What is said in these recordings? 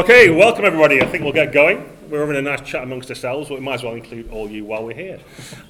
Okay, welcome everybody. I think we'll get going. We're having a nice chat amongst ourselves, but we might as well include all you while we're here.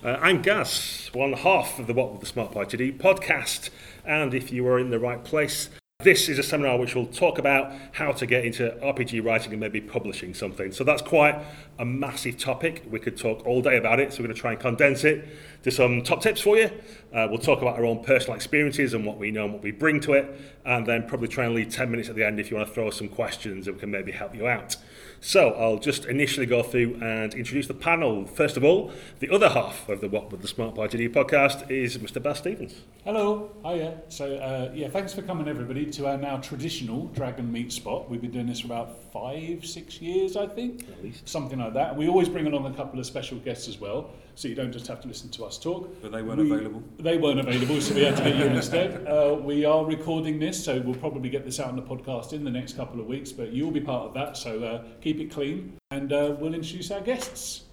Uh, I'm Gaz, one half of the What Would the Smart Party Do podcast, and if you are in the right place, this is a seminar which will talk about how to get into RPG writing and maybe publishing something. So that's quite a massive topic. We could talk all day about it, so we're going to try and condense it to some top tips for you. Uh, we'll talk about our own personal experiences and what we know and what we bring to it, and then probably try and leave 10 minutes at the end if you want to throw some questions and we can maybe help you out. So I'll just initially go through and introduce the panel. First of all, the other half of the What Would the Smart Party Do podcast is Mr. Baz Stevens. Hello, hiya. So, uh, yeah, thanks for coming, everybody, to our now traditional Dragonmeet spot. We've been doing this for about five, six years, I think, something like that. We always bring along a couple of special guests as well, so you don't just have to listen to us talk. But they weren't We- available. They weren't available, so we had to get you instead. Uh, we are recording this, so we'll probably get this out on the podcast in the next couple of weeks, but you'll be part of that, so uh, keep it clean, and uh, we'll introduce our guests.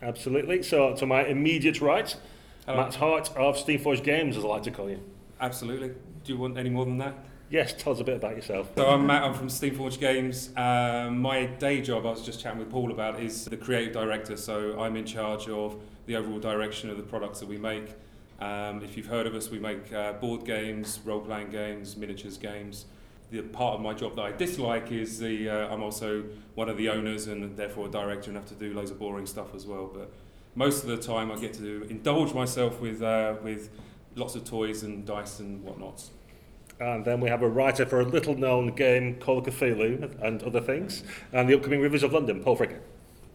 Absolutely. So to my immediate right, Hello. Matt Hart of Steamforged Games, as I like to call you. Absolutely. Do you want any more than that? Yes, tell us a bit about yourself. So I'm Matt. I'm from Steamforged Games. Um, my day job, I was just chatting with Paul about, is the creative director. So I'm in charge of the overall direction of the products that we make. Um, if you've heard of us, we make uh, board games, role-playing games, miniatures games. The part of my job that I dislike is the uh, I'm also one of the owners and therefore a director and have to do loads of boring stuff as well. But most of the time, I get to indulge myself with uh, with lots of toys and dice and whatnots. And then we have a writer for a little known game called Cthulhu and other things, and the upcoming Rivers of London, Paul Fricker.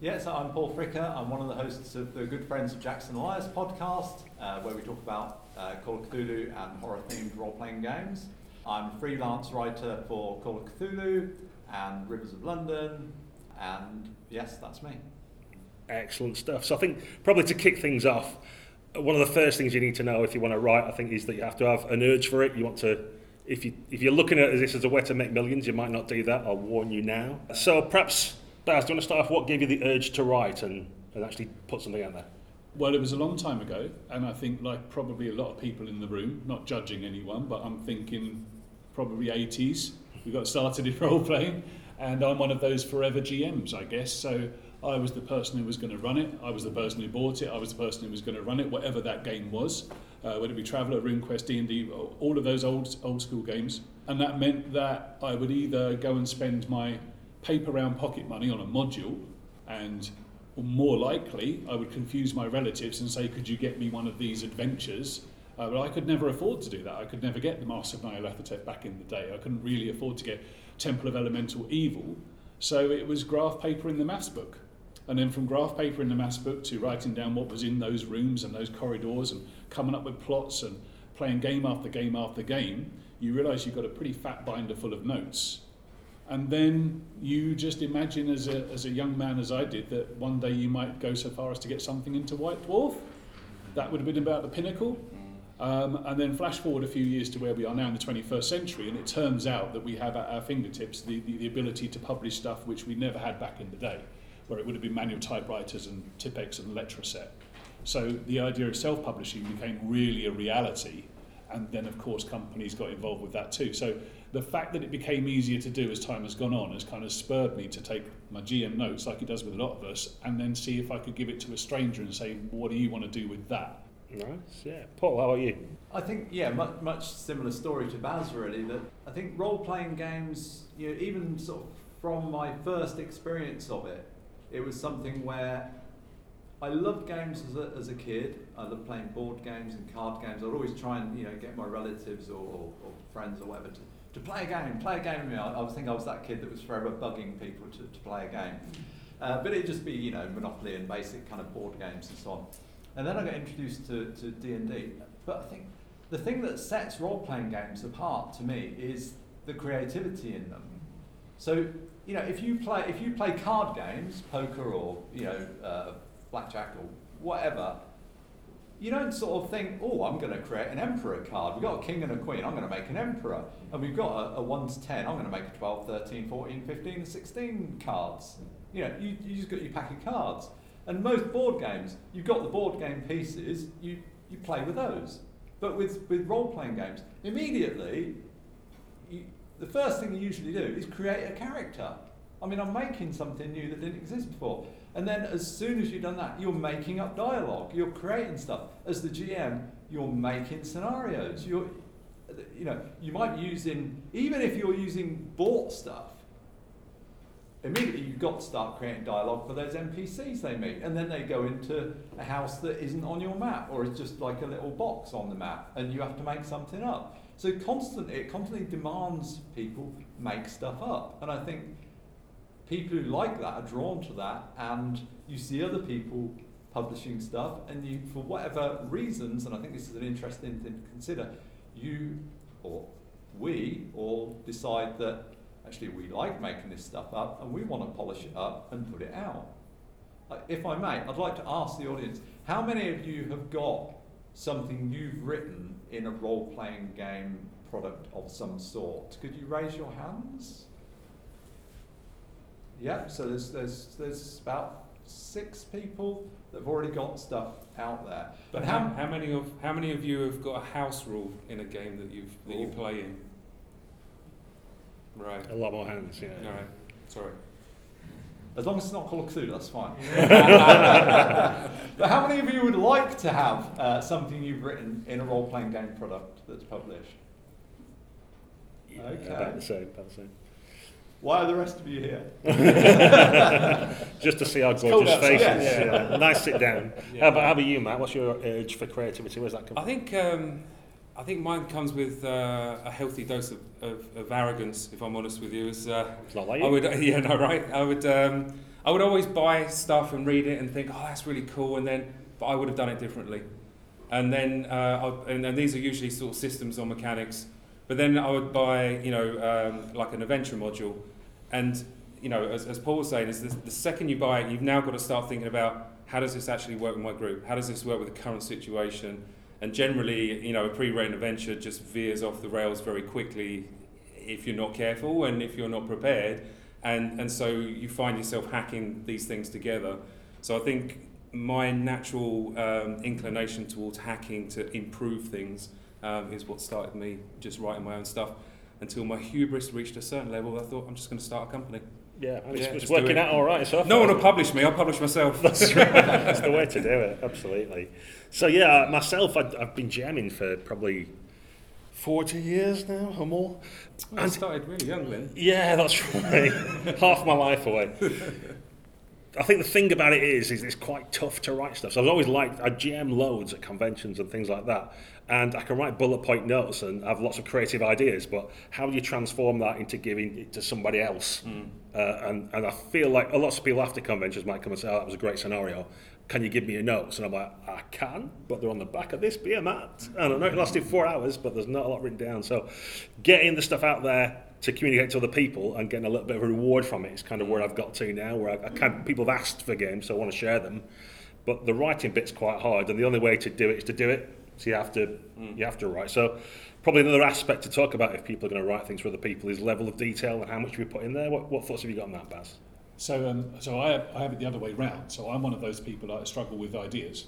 Yeah, so I'm Paul Fricker. I'm one of the hosts of the Good Friends of Jackson Elias podcast, uh, where we talk about uh, Call of Cthulhu and horror themed role playing games. I'm a freelance writer for Call of Cthulhu and Rivers of London, and yes, that's me. Excellent stuff. So I think probably to kick things off, one of the first things you need to know if you want to write, I think, is that you have to have an urge for it. You want to, if you if you're looking at this as a way to make millions, you might not do that. I'll warn you now. So perhaps, Baz, do you want to start off? What gave you the urge to write and, and actually put something out there? Well, it was a long time ago, and I think, like probably a lot of people in the room, not judging anyone, but I'm thinking probably 80s. We got started in role playing, and I'm one of those forever GMs, I guess. So I was the person who was going to run it. I was the person who bought it. I was the person who was going to run it, whatever that game was, uh, whether it be Traveller, RuneQuest, D&D, all of those old old school games. And that meant that I would either go and spend my paper round pocket money on a module, and more likely I would confuse my relatives and say, "Could you get me one of these adventures?" Uh, but I could never afford to do that. I could never get the Masks of Nyarlathotep back in the day. I couldn't really afford to get Temple of Elemental Evil. So it was graph paper in the maths book. And then from graph paper in the maths book to writing down what was in those rooms and those corridors and coming up with plots and playing game after game after game, you realise you've got a pretty fat binder full of notes. And then you just imagine as a, as a young man as I did that one day you might go so far as to get something into White Dwarf. That would have been about the pinnacle. Um, and then flash forward a few years to where we are now in the 21st century, and it turns out that we have at our fingertips the, the, the ability to publish stuff which we never had back in the day, where it would have been manual typewriters and Tippex and Letraset. So the idea of self-publishing became really a reality, and then of course companies got involved with that too. So the fact that it became easier to do as time has gone on has kind of spurred me to take my GM notes, like it does with a lot of us, and then see if I could give it to a stranger and say, what do you want to do with that? Nice, yeah. Paul, how are you? I think, yeah, much, much similar story to Baz, really. That I think role playing games, you know, even sort of from my first experience of it, it was something where I loved games as a, as a kid. I loved playing board games and card games. I'd always try and you know get my relatives or, or, or friends or whatever to, to play a game, play a game with me. I, I think I was that kid that was forever bugging people to, to play a game. Uh, but it'd just be you know Monopoly and basic kind of board games and so on. And then I got introduced to, to D&D. But I think the thing that sets role-playing games apart to me is the creativity in them. So, you know, if you play if you play card games, poker or you know uh, blackjack or whatever, you don't sort of think, oh, I'm going to create an emperor card. We've got a king and a queen. I'm going to make an emperor. And we've got a, a 1 to 10. I'm going to make a 12, 13, 14, 15, 16 cards. You know, you, you just got your pack of cards. And most board games, you've got the board game pieces, you, you play with those. But with, with role playing games, immediately, the first thing you usually do is create a character. I mean, I'm making something new that didn't exist before. And then as soon as you've done that, you're making up dialogue, you're creating stuff. As the GM, you're making scenarios. You're, you know, you might be using, even if you're using bought stuff, immediately you've got to start creating dialogue for those NPCs they meet. And then they go into a house that isn't on your map, or it's just like a little box on the map, and you have to make something up. So constantly, it constantly demands people make stuff up. And I think people who like that are drawn to that, and you see other people publishing stuff, and you, for whatever reasons, and I think this is an interesting thing to consider, you or we all decide that actually we like making this stuff up and we want to polish it up and put it out. If I may, I'd like to ask the audience how many of you have got something you've written in a role playing game product of some sort? Could you raise your hands? Yeah, so there's, there's, there's about six people that have already got stuff out there. But how, how many of how many of you have got a house rule in a game that you've that you play in? Right. A lot more hands, yeah. All right. Sorry. As long as it's not Call of Cthulhu, that's fine. but how many of you would like to have uh, something you've written in a role playing game product that's published? Yeah, Okay. About the same, about the same. Why are the rest of you here? Just to see our cold gorgeous faces. Yeah. Yeah. Nice sit down. Yeah. How, about, how about you, Matt? What's your urge for creativity? Where's that come from? I think um, I think mine comes with uh, a healthy dose of, of, of arrogance. If I'm honest with you, is uh, It's not like I would yeah no right. I would um, I would always buy stuff and read it and think oh that's really cool and then but I would have done it differently. And then uh, and, and these are usually sort of systems or mechanics. But then I would buy you know um, like an adventure module, and you know as, as Paul was saying is the, the second you buy it you've now got to start thinking about how does this actually work with my group? How does this work with the current situation? And generally, you know, a pre-run adventure just veers off the rails very quickly if you're not careful and if you're not prepared. And, and so you find yourself hacking these things together. So I think my natural um, inclination towards hacking to improve things um, is what started me just writing my own stuff until my hubris reached a certain level. I thought I'm just going to start a company. Yeah, and Yeah, it's working it. out all right so No one will publish me. I'll publish myself. That's right. That's the way to do it. Absolutely. So yeah, myself, I've, I've been GMing for probably forty years now or more. Well, I started really young then. Yeah, that's right. Half my life away. I think the thing about it is, is it's quite tough to write stuff. So I've always liked, I GM loads at conventions and things like that. And I can write bullet point notes and have lots of creative ideas, but how do you transform that into giving it to somebody else? Uh, and, and I feel like a lot of people after conventions might come and say, oh, that was a great scenario. Can you give me your notes? And I'm like, I can, but they're on the back of this beer mat. And I know it lasted four hours, but there's not a lot written down. So getting the stuff out there to communicate to other people and getting a little bit of a reward from it is kind of where I've got to now, where I, I can, people have asked for games, so I want to share them. But the writing bit's quite hard, and the only way to do it is to do it. So you have to, you have to write. So probably another aspect to talk about if people are going to write things for other people is level of detail and how much we put in there. What, what thoughts have you got on that, Baz? So, um, so I have, I have it the other way round. So I'm one of those people that struggle with ideas.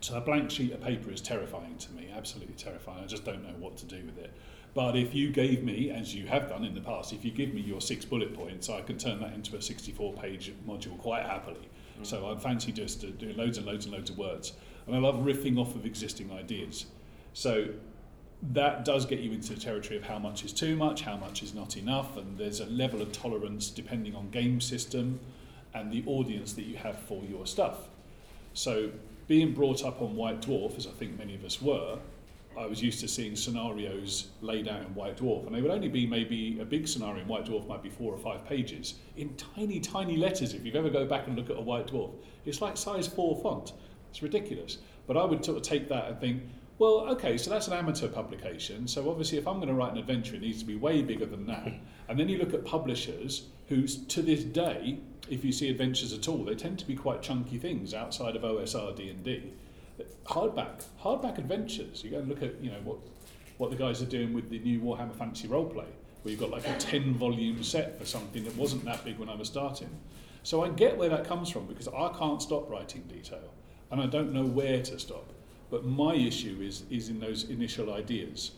So a blank sheet of paper is terrifying to me, absolutely terrifying. I just don't know what to do with it. But if you gave me, as you have done in the past, if you give me your six bullet points, I can turn that into a 64-page module quite happily. So I fancy just uh, doing loads and loads and loads of words. And I love riffing off of existing ideas. So that does get you into the territory of how much is too much, how much is not enough, and there's a level of tolerance depending on game system and the audience that you have for your stuff. So, being brought up on White Dwarf, as I think many of us were, I was used to seeing scenarios laid out in White Dwarf, and they would only be maybe a big scenario in White Dwarf might be four or five pages in tiny, tiny letters. If you ever go back and look at a White Dwarf, it's like size four font. It's ridiculous. But I would sort of take that and think, well, okay, so that's an amateur publication. So obviously, if I'm going to write an adventure, it needs to be way bigger than that. And then you look at publishers who, to this day, if you see adventures at all, they tend to be quite chunky things outside of OSR D and D. Hardback, hardback adventures. You go and look at you know what what the guys are doing with the new Warhammer Fantasy Roleplay, where you've got like a ten volume set for something that wasn't that big when I was starting. So I get where that comes from because I can't stop writing detail, and I don't know where to stop. But my issue is is in those initial ideas.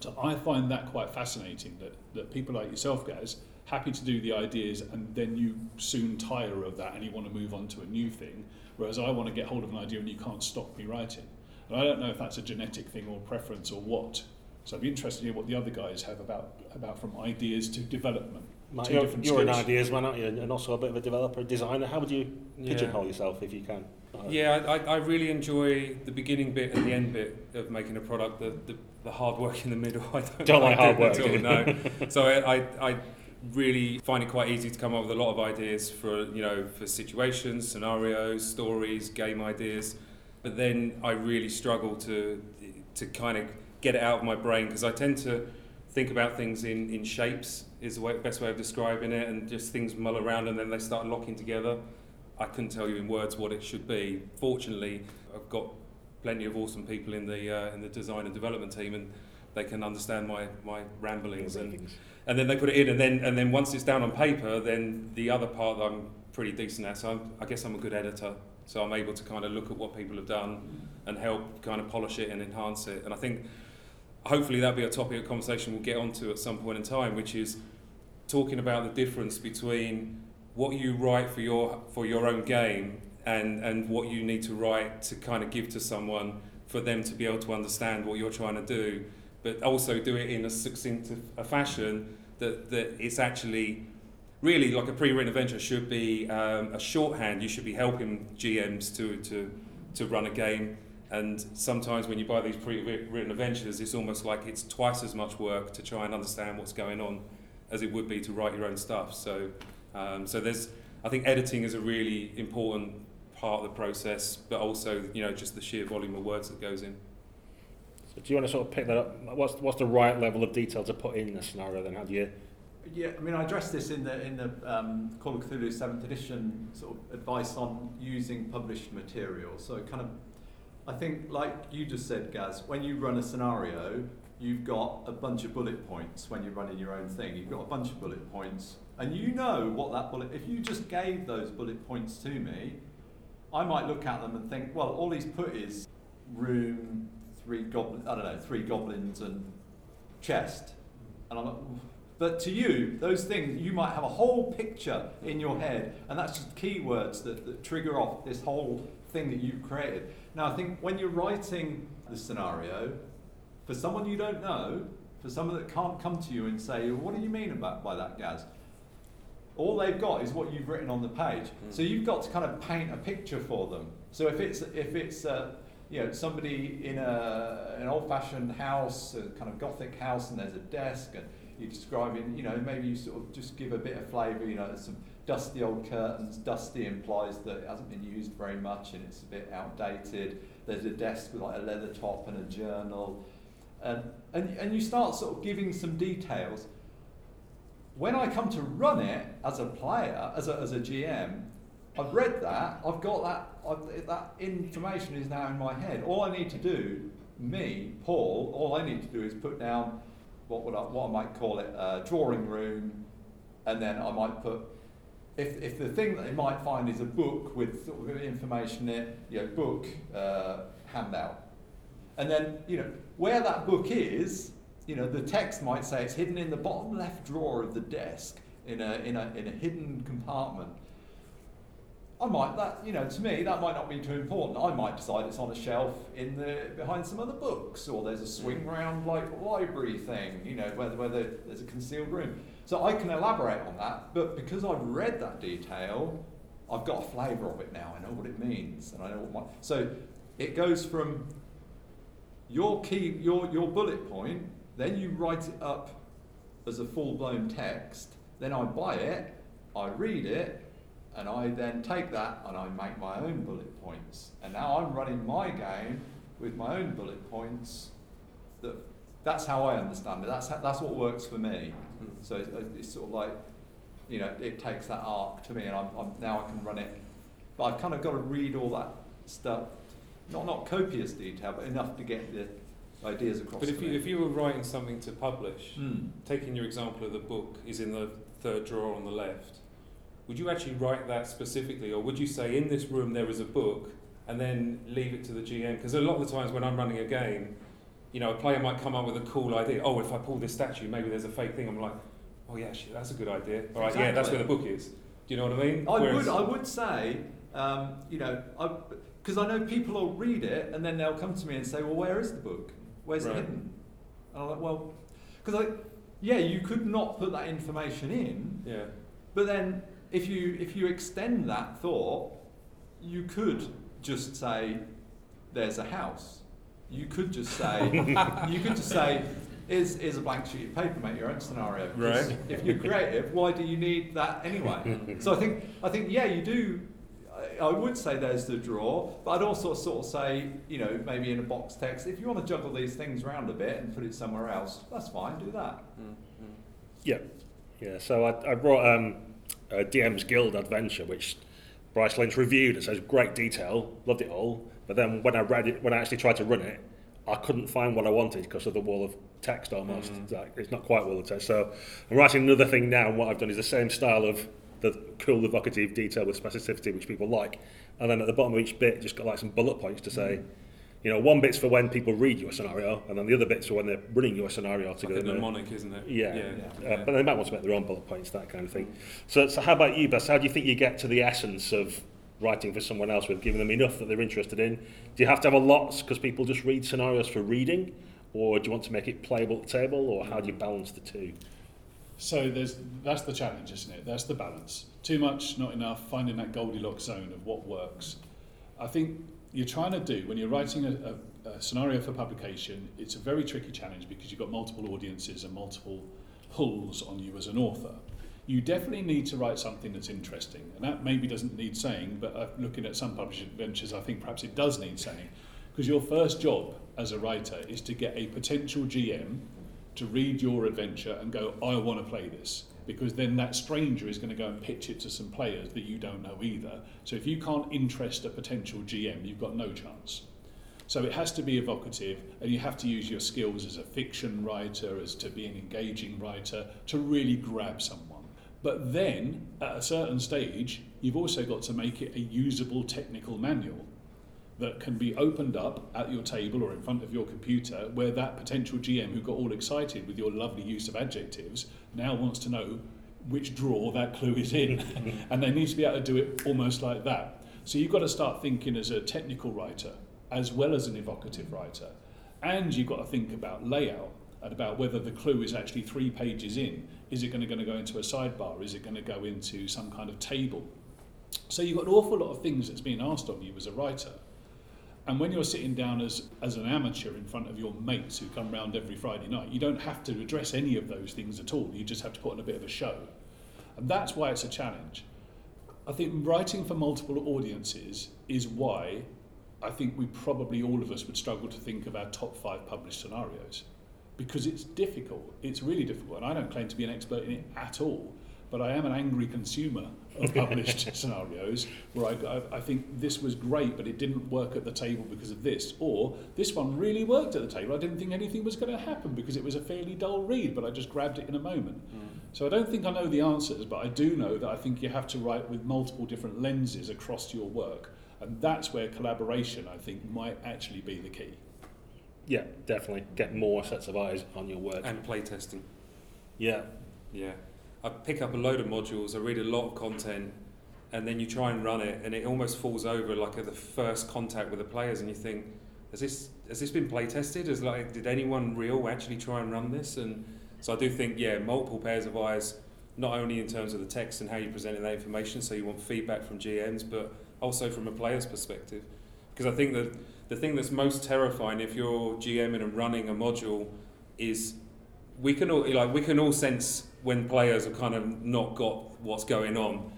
So I find that quite fascinating that, that people like yourself, Gaz, happy to do the ideas and then you soon tire of that and you want to move on to a new thing. Whereas I want to get hold of an idea and you can't stop me writing. And I don't know if that's a genetic thing or preference or what. So I'd be interested to hear what the other guys have about, about from ideas to development. Two you're, you're an ideas man, aren't you? And also a bit of a developer, designer. How would you Yeah. pigeonhole yourself if you can? Uh, yeah, I, I really enjoy the beginning bit and the end bit of making a product. The, the, the hard work in the middle, I don't, Don't like hard work, at all. No. so I, I, I really find it quite easy to come up with a lot of ideas for you know for situations, scenarios, stories, game ideas. But then I really struggle to to kind of get it out of my brain because I tend to think about things in, in shapes is the way, best way of describing it and just things mull around and then they start locking together. I couldn't tell you in words what it should be. Fortunately, I've got plenty of awesome people in the uh, in the design and development team, and they can understand my, my ramblings. And, and then they put it in, and then and then once it's down on paper, then the other part I'm pretty decent at. So I'm, I guess I'm a good editor. So I'm able to kind of look at what people have done and help kind of polish it and enhance it. And I think hopefully that'll be a topic of conversation we'll get onto at some point in time, which is talking about the difference between what you write for your for your own game and and what you need to write to kind of give to someone for them to be able to understand what you're trying to do, but also do it in a succinct a fashion that that it's actually really like a pre-written adventure should be um, a shorthand. You should be helping GMs to to to run a game. And sometimes when you buy these pre-written adventures, it's almost like it's twice as much work to try and understand what's going on as it would be to write your own stuff. So, um, so there's, I think editing is a really important part of the process, but also you know just the sheer volume of words that goes in. So do you want to sort of pick that up? What's what's the right level of detail to put in a scenario? Then how do you? Yeah, I mean, I addressed this in the in the um, Call of Cthulhu Seventh Edition sort of advice on using published material. So kind of, I think like you just said, Gaz, when you run a scenario, you've got a bunch of bullet points. When you're running your own thing, you've got a bunch of bullet points, and you know what that bullet. If you just gave those bullet points to me, I might look at them and think, well, all he's put is room, three goblins. I don't know, three goblins and chest, and I'm like. But to you, those things, you might have a whole picture in your head, and that's just keywords that, that trigger off this whole thing that you've created. Now, I think when you're writing the scenario, for someone you don't know, for someone that can't come to you and say, What do you mean about by that, Gaz? All they've got is what you've written on the page. So you've got to kind of paint a picture for them. So if it's if it's uh, you know somebody in a an old-fashioned house, a kind of gothic house, and there's a desk, and you're describing, you know, maybe you sort of just give a bit of flavour. You know, some dusty old curtains. Dusty implies that it hasn't been used very much and it's a bit outdated. There's a desk with like a leather top and a journal, and and and you start sort of giving some details. When I come to run it as a player, as a, as a GM, I've read that, I've got that, I've, that information is now in my head. All I need to do, me, Paul, all I need to do is put down what would I, what I might call it, uh, drawing room, and then I might put, if, if the thing that they might find is a book with sort of information in it, you know, book, uh, handout. And then, you know, where that book is, you know, the text might say it's hidden in the bottom left drawer of the desk in a, in a, in a hidden compartment. I might that you know to me that might not be too important. I might decide it's on a shelf in the behind some other books, or there's a swing round like library thing, you know, where, where there- there's a concealed room. So I can elaborate on that, but because I've read that detail, I've got a flavour of it now. I know what it means, and I know what my so it goes from your key your your bullet point, then you write it up as a full blown text. Then I buy it, I read it, and I then take that and I make my own bullet points. And now I'm running my game with my own bullet points. That that's how I understand it. That's how, that's what works for me. Hmm. So it's, it's sort of like, you know, it takes that arc to me, and I'm, I'm now I can run it. But I've kind of got to read all that stuff, not not copious detail, but enough to get the ideas across. But if you if you were writing something to publish, Hmm. taking your example of the book is in the third drawer on the left, would you actually write that specifically, or would you say in this room there is a book, and then leave it to the GM? Because a lot of the times when I'm running a game, you know, a player might come up with a cool idea. Oh, if I pull this statue, maybe there's a fake thing. I'm like, oh yeah, shit, that's a good idea. All right, yeah, that's where the book is. Do you know what I mean? I Whereas- would, I would say, um, you know, because I, know people will read it and then they'll come to me and say, well, where is the book? Where's Right. it hidden? And I'm like, well, because I, yeah, you could not put that information in, Yeah. but then if you if you extend that thought, you could just say, there's a house. You could just say, you could just say. Is, is a blank sheet of paper, make your own scenario. Right. If you're creative, why do you need that anyway? So I think I think yeah, you do. I, I would say there's the draw, but I'd also sort of say you know maybe in a box text if you want to juggle these things around a bit and put it somewhere else, that's fine. Do that. Mm, mm. Yeah, yeah. So I, I brought um, a DM's Guild adventure, which Bryce Lynch reviewed and says great detail, loved it all. But then when I read it, when I actually tried to run it, I couldn't find what I wanted because of the wall of text almost. Mhm. It's Like, it's not quite wall of text. So I'm writing another thing now, and what I've done is the same style of the cool, evocative detail with specificity, which people like. And then at the bottom of each bit, just got like some bullet points to say. You know, one bit's for when people read your scenario, and then the other bit's for when they're running your scenario together Like go a mnemonic, isn't it? Yeah, yeah. Uh, but they might want to make their own bullet points, that kind of thing. So, so how about you, Baz? How do you think you get to the essence of writing for someone else with giving them enough that they're interested in? Do you have to have a lot because people just read scenarios for reading, or do you want to make it playable at the table, or how do you balance the two? So there's that's the challenge, isn't it? That's the balance. Too much, not enough. Finding that Goldilocks zone of what works. I think you're trying to do when you're writing a, a, a scenario for publication. It's a very tricky challenge because you've got multiple audiences and multiple pulls on you as an author. You definitely need to write something that's interesting, and that maybe doesn't need saying. But uh, looking at some publishing ventures, I think perhaps it does need saying, because your first job as a writer is to get a potential GM to read your adventure and go, I want to play this. Because then that stranger is going to go and pitch it to some players that you don't know either. So if you can't interest a potential GM, you've got no chance. So it has to be evocative, and you have to use your skills as a fiction writer, as to be an engaging writer, to really grab someone. But then, at a certain stage, you've also got to make it a usable technical manual that can be opened up at your table or in front of your computer where that potential GM who got all excited with your lovely use of adjectives now wants to know which drawer that clue is in. and they need to be able to do it almost like that. So you've got to start thinking as a technical writer as well as an evocative writer. And you've got to think about layout and about whether the clue is actually three pages in. Is it going to, going to go into a sidebar? Is it going to go into some kind of table? So you've got an awful lot of things that's being asked of you as a writer. And when you're sitting down as, as an amateur in front of your mates who come round every Friday night, you don't have to address any of those things at all. You just have to put on a bit of a show. And that's why it's a challenge. I think writing for multiple audiences is why I think we probably all of us would struggle to think of our top five published scenarios because it's difficult. It's really difficult. And I don't claim to be an expert in it at all, but I am an angry consumer of published scenarios where I, I, I think this was great, but it didn't work at the table because of this. Or this one really worked at the table. I didn't think anything was going to happen because it was a fairly dull read, but I just grabbed it in a moment. Mm. So I don't think I know the answers, but I do know that I think you have to write with multiple different lenses across your work. And that's where collaboration, I think, might actually be the key. Yeah, definitely. Get more sets of eyes on your work. And playtesting. Yeah, Yeah. I pick up a load of modules, I read a lot of content, and then you try and run it, and it almost falls over like at the first contact with the players, and you think, has this has this been play tested? Is like, did anyone real actually try and run this? And so I do think, yeah, multiple pairs of eyes, not only in terms of the text and how you're presenting that information, so you want feedback from GMs, but also from a player's perspective. Because I think that the thing that's most terrifying if you're GMing and running a module is we can all like we can all sense when players have kind of not got what's going on.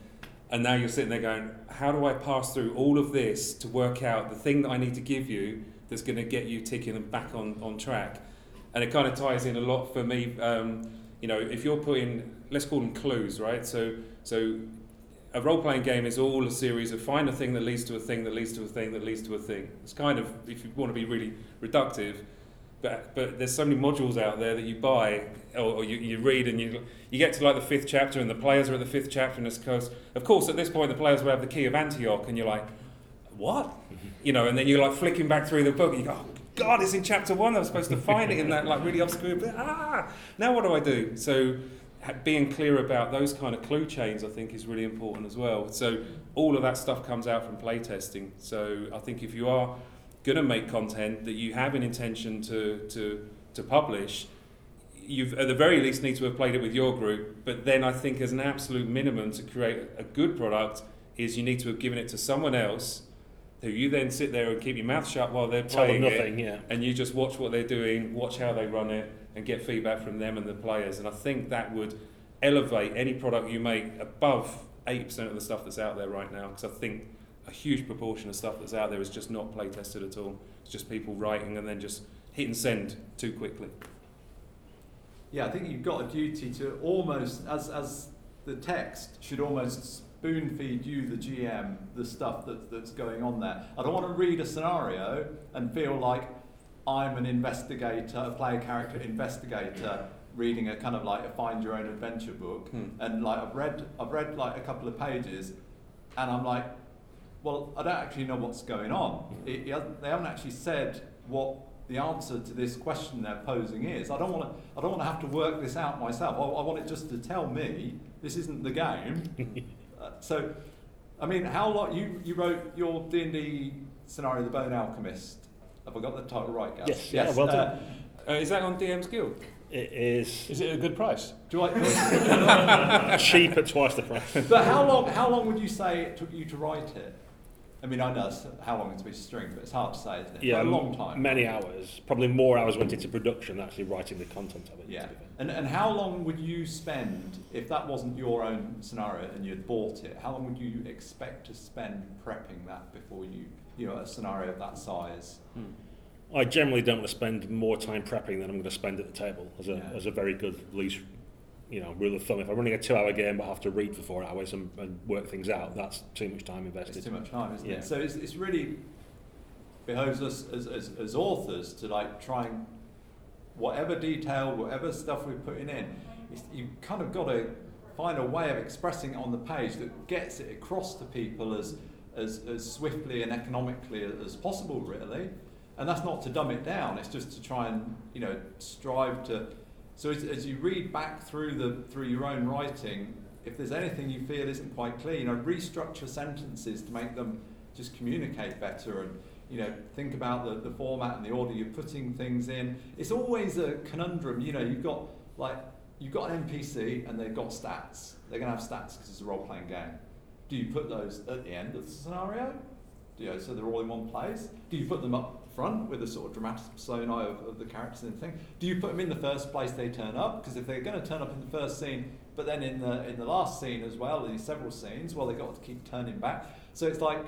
And now you're sitting there going how do i pass through all of this to work out the thing that i need to give you that's going to get you ticking and back on, on track? And it kind of ties in a lot for me um, you know if you're putting let's call them clues right? So so a role-playing game is all a series of find a thing that leads to a thing that leads to a thing that leads to a thing. It's kind of if you want to be really reductive but but there's so many modules out there that you buy or, or you, you read and you you get to like the fifth chapter and the players are at the fifth chapter and it's course of course at this point the players will have the key of Antioch and you're like what? You know and then you're like flicking back through the book and you go oh, God it's in chapter one. I was supposed to find it in that like really obscure bit. Ah now what do I do? So being clear about those kind of clue chains, I think, is really important as well. So all of that stuff comes out from playtesting. So I think if you are going to make content that you have an intention to, to, to publish, you've at the very least need to have played it with your group. But then I think as an absolute minimum to create a good product is you need to have given it to someone else who you then sit there and keep your mouth shut while they're Tell playing it nothing, yeah. and you just watch what they're doing, watch how they run it, and get feedback from them and the players. And I think that would elevate any product you make above 80% of the stuff that's out there right now. Because I think a huge proportion of stuff that's out there is just not play tested at all. It's just people writing and then just hit and send too quickly. Yeah, I think you've got a duty to almost, as, as the text should almost spoon feed you, the GM, the stuff that, that's going on there. I don't want to read a scenario and feel like I'm an investigator, a player character investigator, reading a kind of like a find your own adventure book. Hmm. And like I've read, I've read like a couple of pages, and I'm like, well, I don't actually know what's going on. It, it they haven't actually said what the answer to this question they're posing is. I don't want to. I don't want to have to work this out myself. I, I want it just to tell me this isn't the game. uh, so, I mean, how long you you wrote your D and D scenario, The Bone Alchemist? Have I got the title right, guys? Yes, yeah, well uh, done. Uh, is that on DM's Guild? It is Is it a good price? do I, cheap at twice the price. but how long? How long would you say it took you to write it? I mean, I know how long it's been string, but it's hard to say, isn't it? Yeah, a long time. Many hours. Probably more hours went into production than actually writing the content of it. Yeah. And, and how long would you spend, if that wasn't your own scenario and you'd bought it, how long would you expect to spend prepping that before you, you know, a scenario of that size? Hmm. I generally don't want to spend more time prepping than I'm going to spend at the table as a, Yeah. as a very good least you know rule of thumb. If I'm running a two-hour game but I have to read for four hours and, and work things out, that's too much time invested. It's too much time, isn't Yeah. it? So it's, it's really behoves us as, as, as authors to like try and whatever detail, whatever stuff we're putting in, it's, you've kind of got to find a way of expressing it on the page that gets it across to people as, as, as swiftly and economically as possible, really. And that's not to dumb it down, it's just to try and, you know, strive to. So as, as you read back through, the, through your own writing, if there's anything you feel isn't quite clear, you know, restructure sentences to make them just communicate better and you know think about the, the format and the order you're putting things in. It's always a conundrum you know you've got like you've got an npc and they've got stats. They're going to have stats because it's a role-playing game. Do you put those at the end of the scenario? Do you so they're all in one place? Do you put them up front with a sort of dramatis personae of, of the characters and thing do you put them in the first place they turn up because if they're going to turn up in the first scene but then in the in the last scene as well these several scenes well they've got to keep turning back so it's like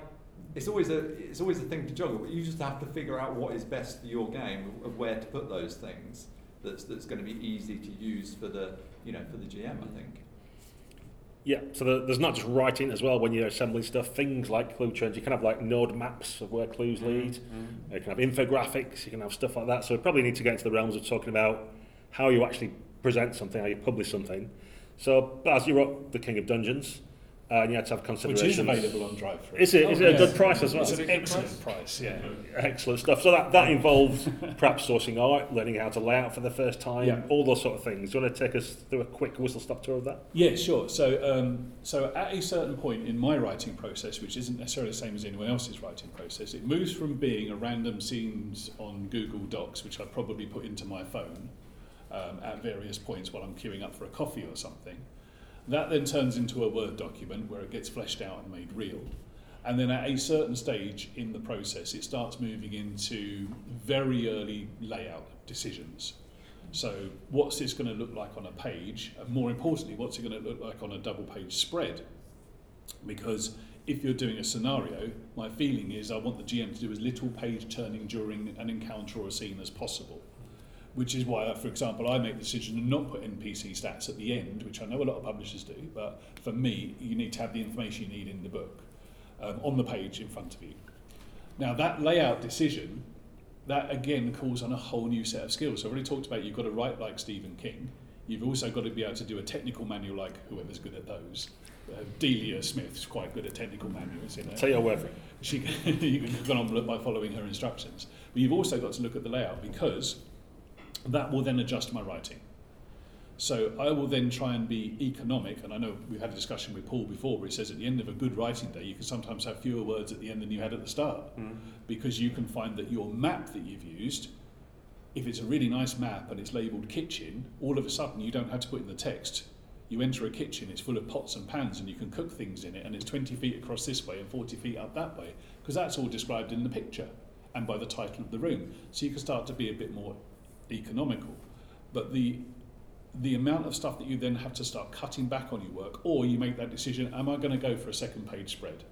it's always a it's always a thing to juggle, but you just have to figure out what is best for your game of where to put those things. That's that's going to be easy to use for the you know for the GM. I think. Yeah, so the, there's not just writing as well when you're assembling stuff. Things like clue chains, you can have like node maps of where clues mm, lead. Mm. You can have infographics. You can have stuff like that. So we probably need to get into the realms of talking about how you actually present something, how you publish something. So but as you wrote the King of Dungeons, uh, and you had to have Which is available on DriveThru. Is it? Is it a good price as well? It's an excellent price, yeah. Excellent stuff. So that, that involves perhaps sourcing art, learning how to lay out for the first time, Yeah. all those sort of things. Do you want to take us through a quick whistle stop tour of that? Yeah, sure. So, um, so at a certain point in my writing process, which isn't necessarily the same as anyone else's writing process, it moves from being a random scenes on Google Docs, which I probably put into my phone um, at various points while I'm queuing up for a coffee or something. That then turns into a Word document where it gets fleshed out and made real. And then at a certain stage in the process, it starts moving into very early layout decisions. So, what's this going to look like on a page? And more importantly, what's it going to look like on a double page spread? Because if you're doing a scenario, my feeling is I want the GM to do as little page turning during an encounter or a scene as possible. Which is why, for example, I make the decision to not put NPC stats at the end, which I know a lot of publishers do, but for me, you need to have the information you need in the book um, on the page in front of you. Now, that layout decision, that again calls on a whole new set of skills. So, I've already talked about you've got to write like Stephen King. You've also got to be able to do a technical manual like whoever's good at those. Uh, Delia Smith's quite good at technical manuals. You know. Take your word. She, you can go on by following her instructions. But you've also got to look at the layout because that will then adjust my writing. So I will then try and be economic, and I know we've had a discussion with Paul before, where he says at the end of a good writing day, you can sometimes have fewer words at the end than you had at the start, Mm. because you can find that your map that you've used, if it's a really nice map and it's labelled kitchen, all of a sudden you don't have to put in the text. You enter a kitchen, it's full of pots and pans, and you can cook things in it, and it's 20 feet across this way and 40 feet up that way, because that's all described in the picture and by the title of the room. So you can start to be a bit more economical. But the the amount of stuff that you then have to start cutting back on your work, or you make that decision: Am I going to go for a second page spread?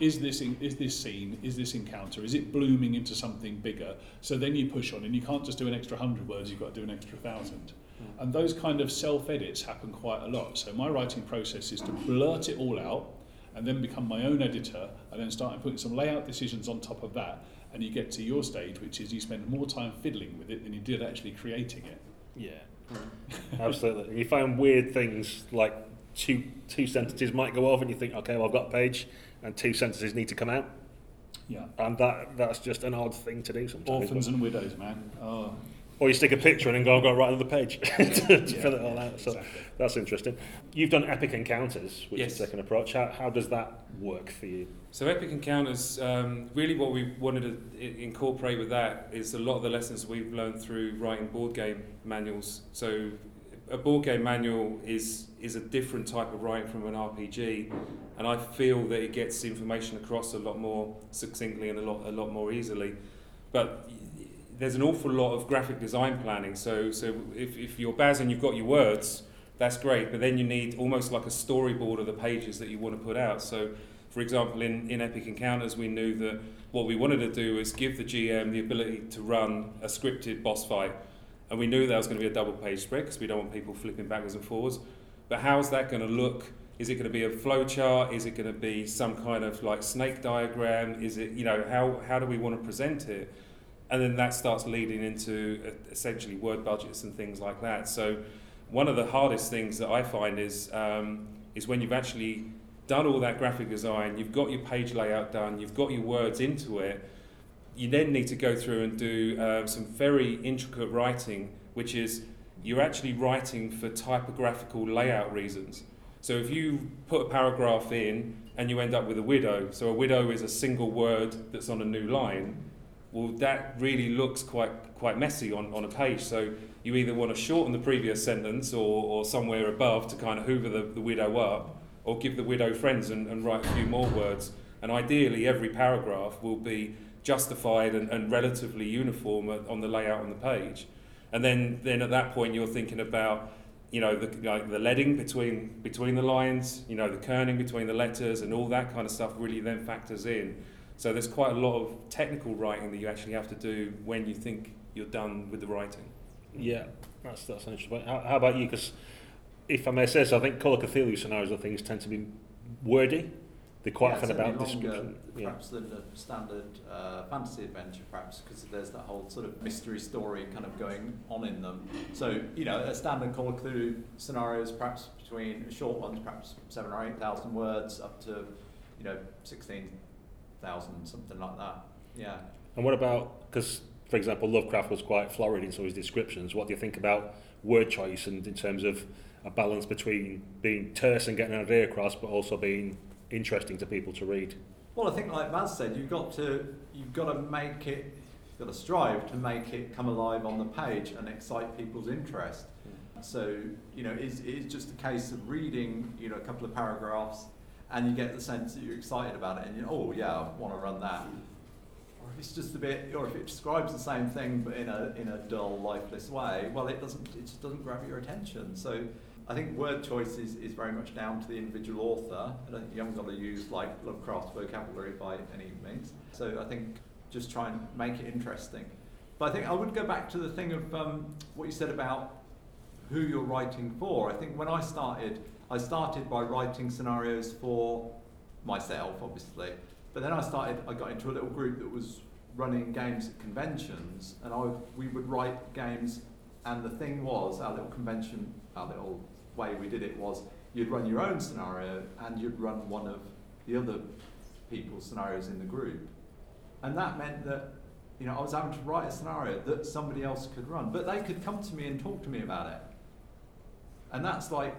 Is this in, is this scene? Is this encounter? Is it blooming into something bigger? So then you push on, and you can't just do an extra hundred words. You've got to do an extra thousand. Hmm. And those kind of self edits happen quite a lot. So my writing process is to blurt it all out, and then become my own editor, and then start putting some layout decisions on top of that. And you get to your stage, which is you spend more time fiddling with it than you did actually creating it. Yeah, hmm. absolutely. You find weird things like two two sentences might go off, and you think, okay, well, I've got a page, and two sentences need to come out, Yeah. and that that's just an odd thing to do sometimes. Orphans and widows, man. Oh, Or you stick a picture in and go, I've got to write another page to, to Yeah, fill it all out. So exactly. that's interesting. You've done epic encounters, which Yes. is the second approach. How, how does that work for you? So Epic Encounters, um, really what we wanted to incorporate with that is a lot of the lessons we've learned through writing board game manuals. So a board game manual is is a different type of writing from an RPG, and I feel that it gets information across a lot more succinctly and a lot a lot more easily. But there's an awful lot of graphic design planning. So so if, if you're Baz and you've got your words, that's great. But then you need almost like a storyboard of the pages that you want to put out. So for example, in, in Epic Encounters, we knew that what we wanted to do is give the GM the ability to run a scripted boss fight. And we knew that was going to be a double page spread because we don't want people flipping backwards and forwards. But how's that going to look? Is it going to be a flow chart? Is it going to be some kind of like snake diagram? Is it, you know, how, how do we want to present it? And then that starts leading into uh, essentially word budgets and things like that. So one of the hardest things that I find is um, is when you've actually done all that graphic design, you've got your page layout done, you've got your words into it, you then need to go through and do uh, some very intricate writing, which is you're actually writing for typographical layout reasons. So if you put a paragraph in and you end up with a widow, so a widow is a single word that's on a new line, well, that really looks quite quite messy on, on a page. So you either want to shorten the previous sentence or, or somewhere above to kind of hoover the, the widow up, or give the widow friends and, and write a few more words. And ideally, every paragraph will be justified and, and relatively uniform on the layout on the page. And then, then at that point, you're thinking about you know the like the leading between between the lines, you know the kerning between the letters, and all that kind of stuff really then factors in. So there's quite a lot of technical writing that you actually have to do when you think you're done with the writing. Yeah, that's that's an interesting. point. How, how about you? Because if I may say so, I think Call of Cthulhu scenarios and things tend to be wordy. They're quite Yeah, often certainly about longer, description. Yeah. Perhaps than a standard uh, fantasy adventure, perhaps because there's that whole sort of mystery story kind of going on in them. So you know, a standard Call of Cthulhu scenario is perhaps between short ones, perhaps seven or eight thousand words, up to you know sixteen thousand, something like that. Yeah. And what about because, for example, Lovecraft was quite florid in some of his descriptions. What do you think about word choice and in terms of a balance between being terse and getting an idea across, but also being interesting to people to read? Well, I think like Maz said, you've got to you've got to make it, you've got to strive to make it come alive on the page and excite people's interest. Hmm. So you know, it's, it's just a case of reading you know a couple of paragraphs, and you get the sense that you're excited about it, and you know, oh yeah, I want to run that. Or if it's just a bit, or if it describes the same thing but in a in a dull, lifeless way, well, it doesn't it just doesn't grab your attention. So. I think word choice is, is very much down to the individual author. I don't think you haven't got to use like Lovecraft's vocabulary by any means. So I think just try and make it interesting. But I think I would go back to the thing of um, what you said about who you're writing for. I think when I started, I started by writing scenarios for myself, obviously. But then I started, I got into a little group that was running games at conventions, and I, we would write games. And the thing was, our little convention, our little way we did it was you'd run your own scenario and you'd run one of the other people's scenarios in the group. And that meant that you know, I was having to write a scenario that somebody else could run, but they could come to me and talk to me about it. And that's like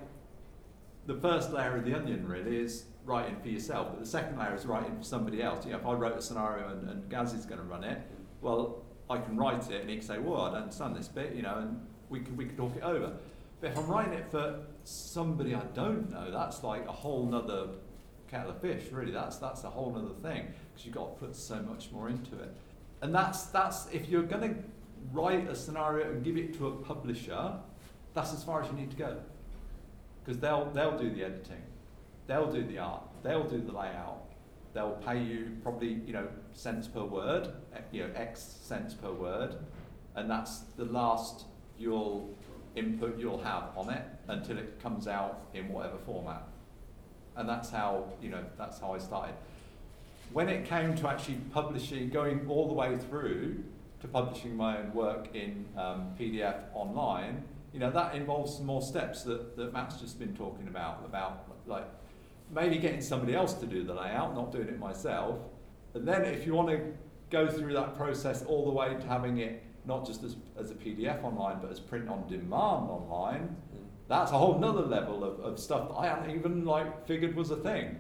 the first layer of the onion really is writing for yourself, but the second layer is writing for somebody else. You know, if I wrote a scenario and, and Gaz is going to run it, well, I can write it and he can say, well, I don't understand this bit, you know, and we can, we can talk it over. But if I'm writing it for somebody I don't know, that's like a whole nother kettle of fish, really. That's, that's a whole nother thing because you've got to put so much more into it. And that's, that's if you're going to write a scenario and give it to a publisher, that's as far as you need to go. Because they'll, they'll do the editing, they'll do the art, they'll do the layout, they'll pay you probably, you know, cents per word, eh, you know, X cents per word, and that's the last you'll input you'll have on it until it comes out in whatever format. And that's how, you know, that's how I started. When it came to actually publishing, going all the way through to publishing my own work in um, PDF online, you know, that involves some more steps that, that Matt's just been talking about, about like maybe getting somebody else to do the layout, not doing it myself. And then if you want to go through that process all the way to having it not just as, as a PDF online, but as print on demand online, mm. that's a whole nother level of, of stuff that I hadn't even like figured was a thing.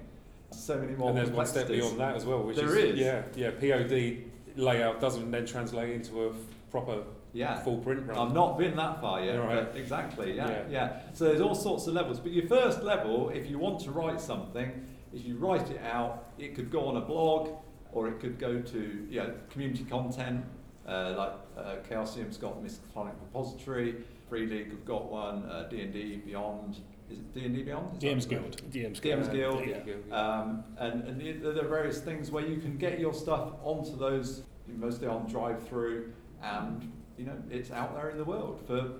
So many more and there's one step beyond that as well, which There is, is. yeah, yeah. POD layout doesn't then translate into a proper Yeah. full print run. I've not been that far yet, right. but exactly, yeah, Yeah. yeah, So there's all sorts of levels. But your first level, if you want to write something, is you write it out. It could go on a blog, or it could go to you know, community content, uh, like uh, Chaosium's got Miskatonic Repository, Free League have got one, uh, D&D Beyond, is it D&D Beyond? Is that DM's? Guild. DM's DM's uh, Guild, yeah. Um, and and the- there are various things where you can get your stuff onto those, mostly on DriveThru, and you know it's out there in the world for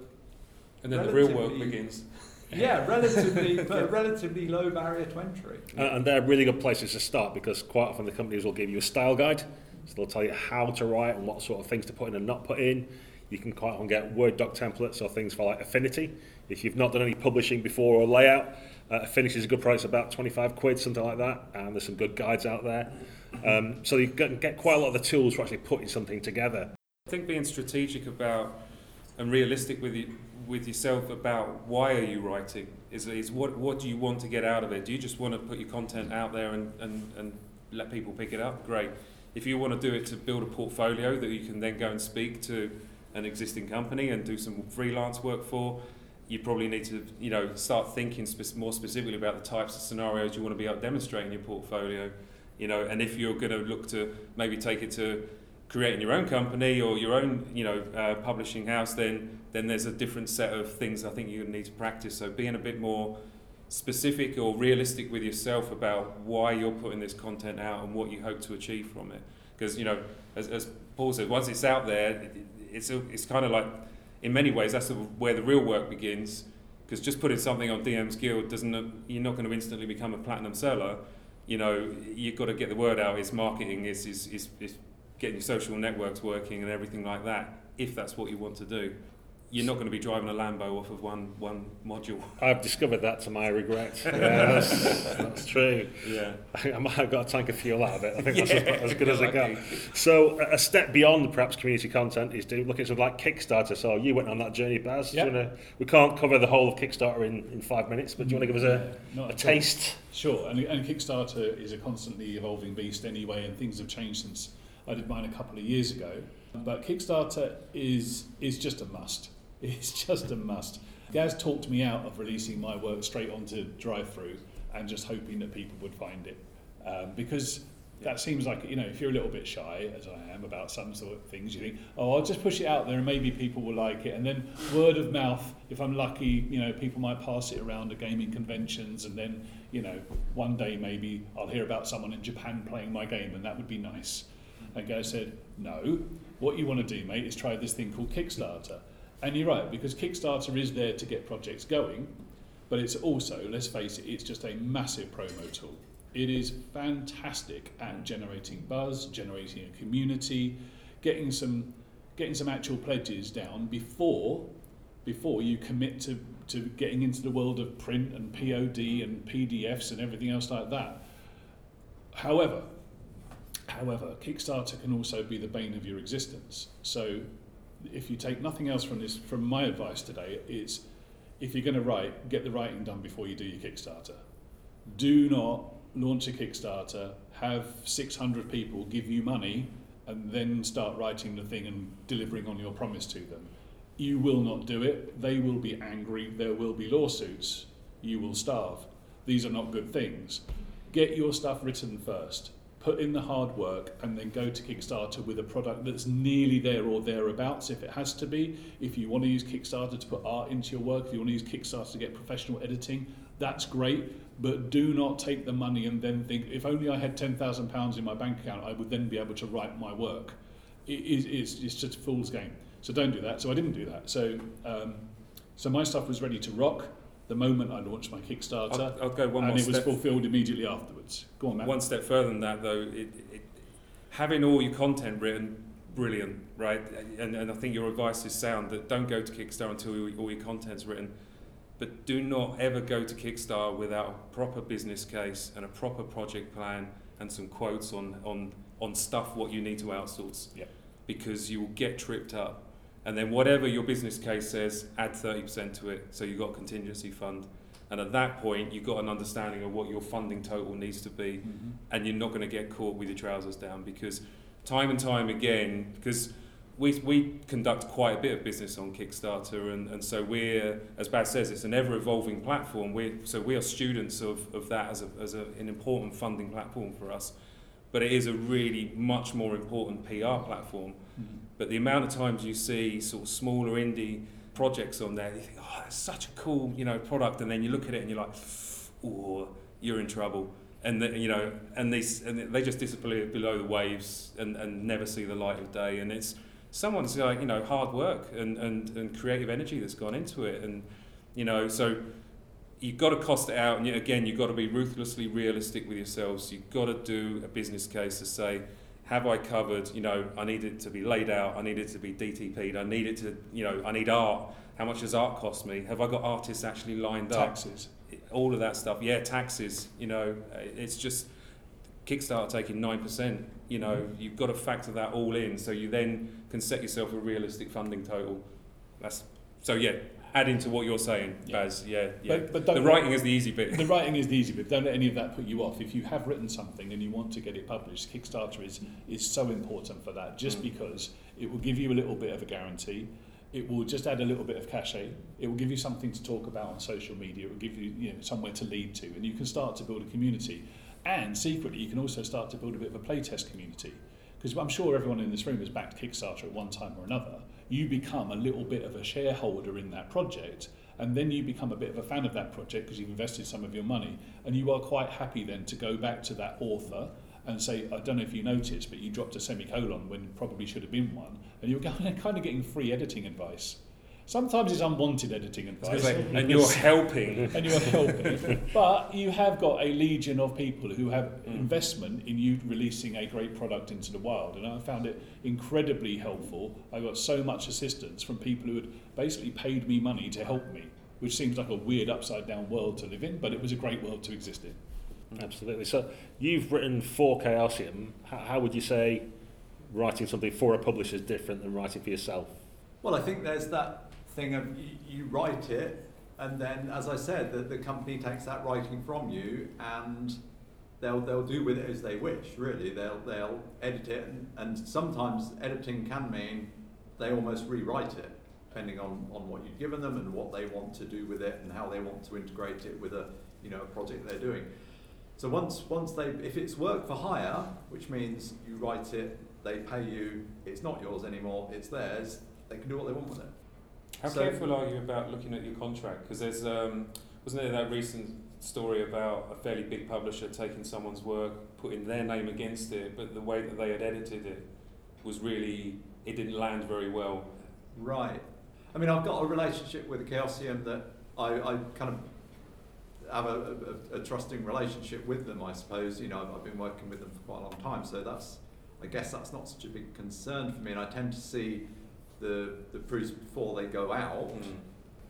and then the real work begins. yeah, relatively but relatively low barrier to entry. Uh, and they're really good places to start because quite often the companies will give you a style guide. So they'll tell you how to write and what sort of things to put in and not put in. You can quite often get Word doc templates or things for like Affinity. If you've not done any publishing before or layout, uh, Affinity is a good price, about 25 quid, something like that. And there's some good guides out there. Um, so you can get quite a lot of the tools for actually putting something together. I think being strategic about and realistic with you, with yourself about why are you writing is, is what what do you want to get out of it? Do you just want to put your content out there and, and, and let people pick it up? Great. If you want to do it to build a portfolio that you can then go and speak to an existing company and do some freelance work for, you probably need to you know start thinking spe- more specifically about the types of scenarios you want to be out demonstrating your portfolio. You know, and if you're going to look to maybe take it to creating your own company or your own you know uh, publishing house then then there's a different set of things I think you need to practice. So being a bit more specific or realistic with yourself about why you're putting this content out and what you hope to achieve from it. Because you know as, as Paul said once it's out there it, it's a, it's kind of like in many ways that's where the real work begins. Because just putting something on DM's Guild doesn't you're not going to instantly become a platinum seller. You know you've got to get the word out. It's marketing. Is, is getting your social networks working and everything like that, if that's what you want to do. You're not going to be driving a Lambo off of one one module. I've discovered that to my regret. Yeah, that's, that's true. Yeah. I might have got a tank of fuel out of it. I think that's Yeah, as, as good as it lucky. got. So a a step beyond perhaps community content is to look at something like Kickstarter. So you went on that journey, Baz. Do you Yep. wanna- we can't cover the whole of Kickstarter in, in five minutes, but do you want to give us a, mm-hmm. Not a taste? Sure, and, and Kickstarter is a constantly evolving beast anyway, and things have changed since I did mine a couple of years ago. But Kickstarter is is just a must. It's just a must. Gaz talked me out of releasing my work straight onto DriveThru and just hoping that people would find it, um, because that seems like you know if you're a little bit shy, as I am, about some sort of things, you think, oh, I'll just push it out there and maybe people will like it, and then word of mouth, if I'm lucky, you know, people might pass it around at gaming conventions, and then you know, one day maybe I'll hear about someone in Japan playing my game, and that would be nice. And Gaz said, no, what you want to do, mate, is try this thing called Kickstarter. And you're right, because Kickstarter is there to get projects going, but it's also, let's face it, it's just a massive promo tool. It is fantastic at generating buzz, generating a community, getting some getting some actual pledges down before before you commit to, to getting into the world of print and POD and PDFs and everything else like that. However, however, Kickstarter can also be the bane of your existence. So if you take nothing else from this from my advice today, it's if you're going to write, get the writing done before you do your Kickstarter. Do not launch a Kickstarter, have 600 people give you money, and then start writing the thing and delivering on your promise to them. You will not do it. They will be angry. There will be lawsuits. You will starve. These are not good things. Get your stuff written first put in the hard work and then go to Kickstarter with a product that's nearly there or thereabouts if it has to be. If you want to use Kickstarter to put art into your work, if you want to use Kickstarter to get professional editing, that's great. But do not take the money and then think, if only I had £10,000 in my bank account, I would then be able to write my work. It is, it's, it's just a fool's game. So don't do that. So I didn't do that. So, um, so my stuff was ready to rock the moment I launched my Kickstarter. I'll, I'll go one and more it was step. fulfilled immediately afterwards. Go on, man. One step further than that, though, it, it, having all your content written, brilliant, right? And, and I think your advice is sound that don't go to Kickstarter until all, all your content's written. But do not ever go to Kickstarter without a proper business case and a proper project plan and some quotes on, on, on stuff what you need to outsource. Yeah. Because you will get tripped up. And then whatever your business case says, add 30% to it. So you've got a contingency fund. And at that point, you've got an understanding of what your funding total needs to be Mhm. and you're not going to get caught with your trousers down because time and time again, because we, we conduct quite a bit of business on Kickstarter, and, and so we're, as Baz says, it's an ever evolving platform. we so we are students of, of that as, a, as a, an important funding platform for us, but it is a really much more important PR platform. Mhm. But the amount of times you see sort of smaller indie projects on there, you think, oh, that's such a cool, you know, product, and then you look at it and you're like, oh, you're in trouble. And the, you know, and they and they just disappear below the waves and, and never see the light of day. And it's someone's like you know hard work and, and, and creative energy that's gone into it, and you know so you've got to cost it out. And you, again, you've got to be ruthlessly realistic with yourselves. You've got to do a business case to say, have I covered? You know, I need it to be laid out. I need it to be DTP'd. I need it to, you know, I need art. How much does art cost me? Have I got artists actually lined up? Taxes. all of that stuff. Yeah, taxes. You know, it's just Kickstarter taking nine percent. You know, mm-hmm. you've got to factor that all in, so you then can set yourself a realistic funding total. That's so yeah. Adding to what you're saying, Yeah. Baz. Yeah, yeah. But, but the writing is the easy bit. the writing is the easy bit. Don't let any of that put you off. If you have written something and you want to get it published, Kickstarter is, is so important for that just Mm. because it will give you a little bit of a guarantee. It will just add a little bit of cachet. It will give you something to talk about on social media. It will give you, you know, somewhere to lead to. And you can start to build a community. And secretly, you can also start to build a bit of a playtest community. Because I'm sure everyone in this room has backed Kickstarter at one time or another. You become a little bit of a shareholder in that project and then you become a bit of a fan of that project because you've invested some of your money and you are quite happy then to go back to that author and say I don't know if you noticed but you dropped a semicolon when probably should have been one and you're kind of, getting free editing advice sometimes it's unwanted editing advice and you're helping. and you're helping but you have got a legion of people who have Mm. investment in you releasing a great product into the wild and I found it incredibly helpful I got so much assistance from people who had basically paid me money to help me which seems like a weird upside down world to live in but it was a great world to exist in Absolutely. So you've written for Chaosium. How, how would you say writing something for a publisher is different than writing for yourself? Well, I think there's that thing of you, write it, and then, as I said, the, the company takes that writing from you, and they'll they'll do with it as they wish. Really, they'll they'll edit it, and, and sometimes editing can mean they almost rewrite it, depending on, on what you've given them and what they want to do with it and how they want to integrate it with a you know a project they're doing. So once once they if it's work for hire, which means you write it, they pay you, it's not yours anymore, it's theirs. They can do what they want with it. How So- careful are you about looking at your contract? Because there's um, wasn't there that recent story about a fairly big publisher taking someone's work, putting their name against it, but the way that they had edited it was really it didn't land very well. Right. I mean, I've got a relationship with the Chaosium that I, I kind of have a, a, a trusting relationship with them, I suppose. You know, I've, I've been working with them for quite a long time, so that's, I guess that's not such a big concern for me. And I tend to see the, the proofs before they go out. Mm.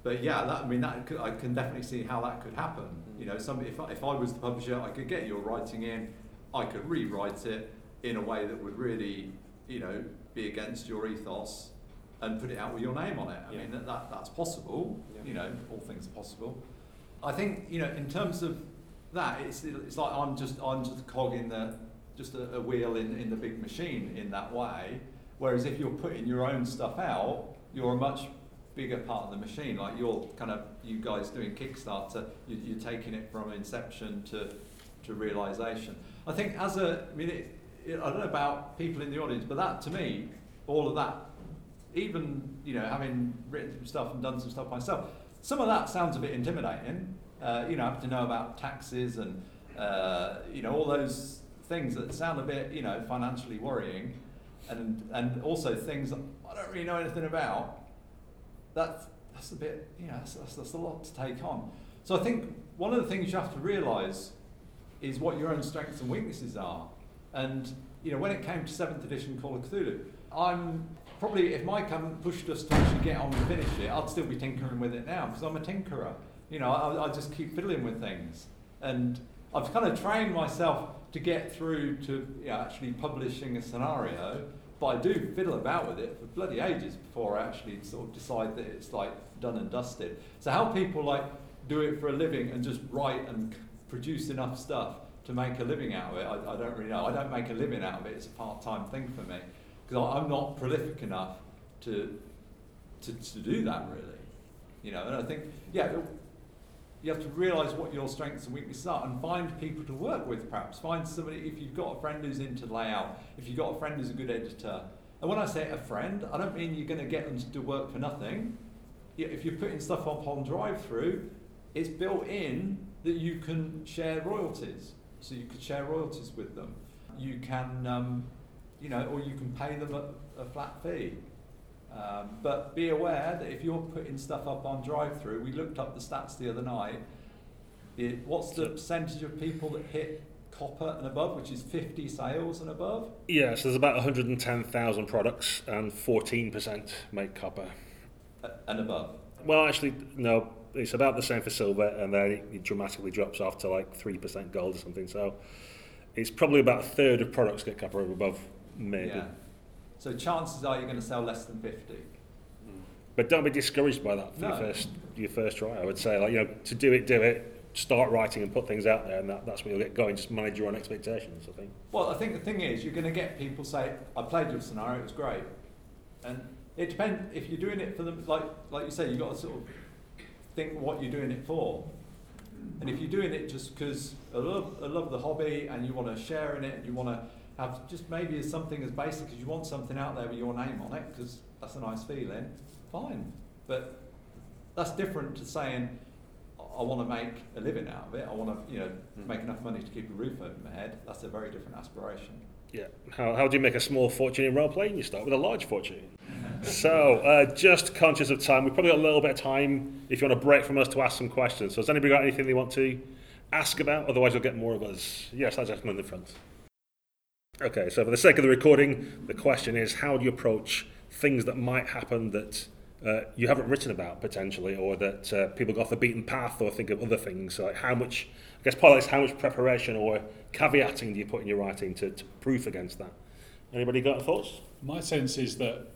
But yeah, that, I mean, that could, I can definitely see how that could happen. You know, some, if, I, if I was the publisher, I could get your writing in, I could rewrite it in a way that would really, you know, be against your ethos, and put it out with your name on it. I Yeah. mean, that, that, that's possible. Yeah. You know, all things are possible. I think you know, in terms of that, it's it's like I'm just I'm just a cog in the just a, a wheel in, in the big machine in that way. Whereas if you're putting your own stuff out, you're a much bigger part of the machine. Like you're kind of you guys doing Kickstarter, you, you're taking it from inception to to realization. I think as a, I mean, it, it, I don't know about people in the audience, but that to me, all of that, even you know, having written some stuff and done some stuff myself, some of that sounds a bit intimidating. Uh, you know, having to know about taxes and uh, you know all those things that sound a bit you know financially worrying, and and also things I don't really know anything about. That's that's a bit know that's, that's, that's a lot to take on. So I think one of the things you have to realise is what your own strengths and weaknesses are. And you know, when it came to seventh edition Call of Cthulhu, I'm probably if Mike hadn't pushed us to actually get on and finish it, I'd still be tinkering with it now because I'm a tinkerer. You know, I, I just keep fiddling with things, and I've kind of trained myself to get through to you know, actually publishing a scenario. But I do fiddle about with it for bloody ages before I actually sort of decide that it's like done and dusted. So how people like do it for a living and just write and produce enough stuff to make a living out of it, I, I don't really know. I don't make a living out of it. It's a part-time thing for me because I'm not prolific enough to, to to do that really. You know, and I think yeah, you have to realise what your strengths and weaknesses are and find people to work with. Perhaps find somebody if you've got a friend who's into layout, if you've got a friend who's a good editor. And when I say a friend, I don't mean you're going to get them to do work for nothing. If you're putting stuff up on DriveThru, it's built in that you can share royalties. So you could share royalties with them. You can, um, you know, or you can pay them a, a flat fee. Um, but be aware that if you're putting stuff up on DriveThru, we looked up the stats the other night. It, what's the percentage of people that hit copper and above, which is 50 sales and above? Yeah, so there's about 110,000 products and 14% make copper. Uh, and above. Well, actually, no, it's about the same for silver, and then it, dramatically drops off to like 3% gold or something. So it's probably about a third of products get copper above, maybe. Yeah. So chances are you're going to sell less than 50. But don't be discouraged by that for your first your first try. I would say, like you know, to do it, do it. Start writing and put things out there, and that, that's where you'll get going. Just manage your own expectations. I think. Well, I think the thing is, you're going to get people say, "I played your scenario; it was great," and it depends if you're doing it for them. Like, like you say, you've got to sort of think what you're doing it for. And if you're doing it just because I love, I love the hobby and you want to share in it and you want to have just maybe as something as basic as you want something out there with your name on it because that's a nice feeling, fine. But that's different to saying I want to make a living out of it. I want to, you know, make enough money to keep a roof over my head. That's a very different aspiration. Yeah. How, how do you make a small fortune in role playing? You start with a large fortune. so, uh, just conscious of time, we've probably got a little bit of time if you want to break from us to ask some questions. So, has anybody got anything they want to ask about? Otherwise, we'll get more of us. Yes, that gentleman in the front. Okay, so for the sake of the recording, the question is how do you approach things that might happen that uh, you haven't written about potentially, or that uh, people go off the beaten path or think of other things? So like how much, I guess part of this, how much preparation or caveating do you put in your writing to, to proof against that? Anybody got thoughts? My sense is that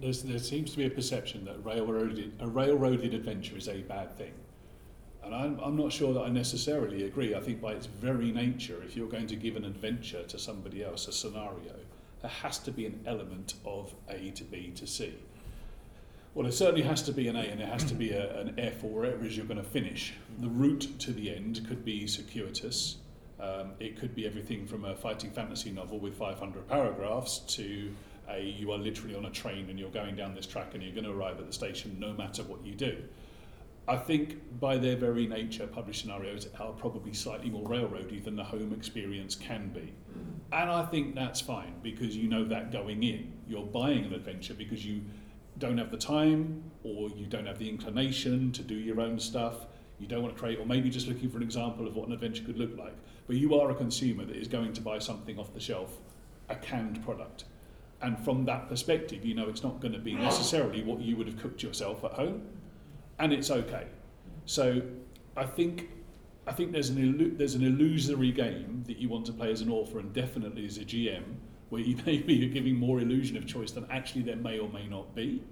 there seems to be a perception that railroaded, a railroaded adventure is a bad thing. And I'm, I'm not sure that I necessarily agree. I think by its very nature, if you're going to give an adventure to somebody else, a scenario, there has to be an element of A to B to C. Well, it certainly has to be an A and it has to be a, an F or wherever it is you're going to finish. The route to the end could be circuitous. Um, it could be everything from a fighting fantasy novel with 500 paragraphs to a you are literally on a train and you're going down this track and you're going to arrive at the station no matter what you do. I think by their very nature, published scenarios are probably slightly more railroady than the home experience can be. And I think that's fine because you know that going in. You're buying an adventure because you don't have the time or you don't have the inclination to do your own stuff. You don't want to create, or maybe just looking for an example of what an adventure could look like. But you are a consumer that is going to buy something off the shelf, a canned product. And from that perspective, you know it's not going to be necessarily what you would have cooked yourself at home and it's okay. So I think I think there's an illu- there's an illusory game that you want to play as an author and definitely as a GM where you maybe you're giving more illusion of choice than actually there may or may not be.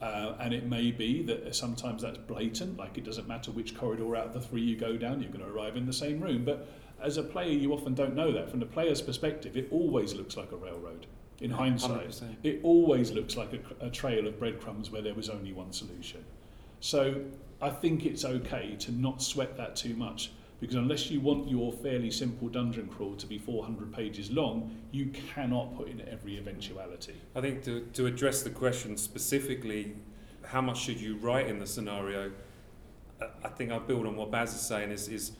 Uh, and it may be that sometimes that's blatant, like it doesn't matter which corridor out of the three you go down, you're going to arrive in the same room. But as a player, you often don't know that. From the player's perspective, it always looks like a railroad. In hindsight, 100%. it always looks like a, a trail of breadcrumbs where there was only one solution. So I think it's okay to not sweat that too much because unless you want your fairly simple dungeon crawl to be 400 pages long, you cannot put in every eventuality. I think to, to address the question specifically, how much should you write in the scenario? I- think I build on what Baz is saying is, is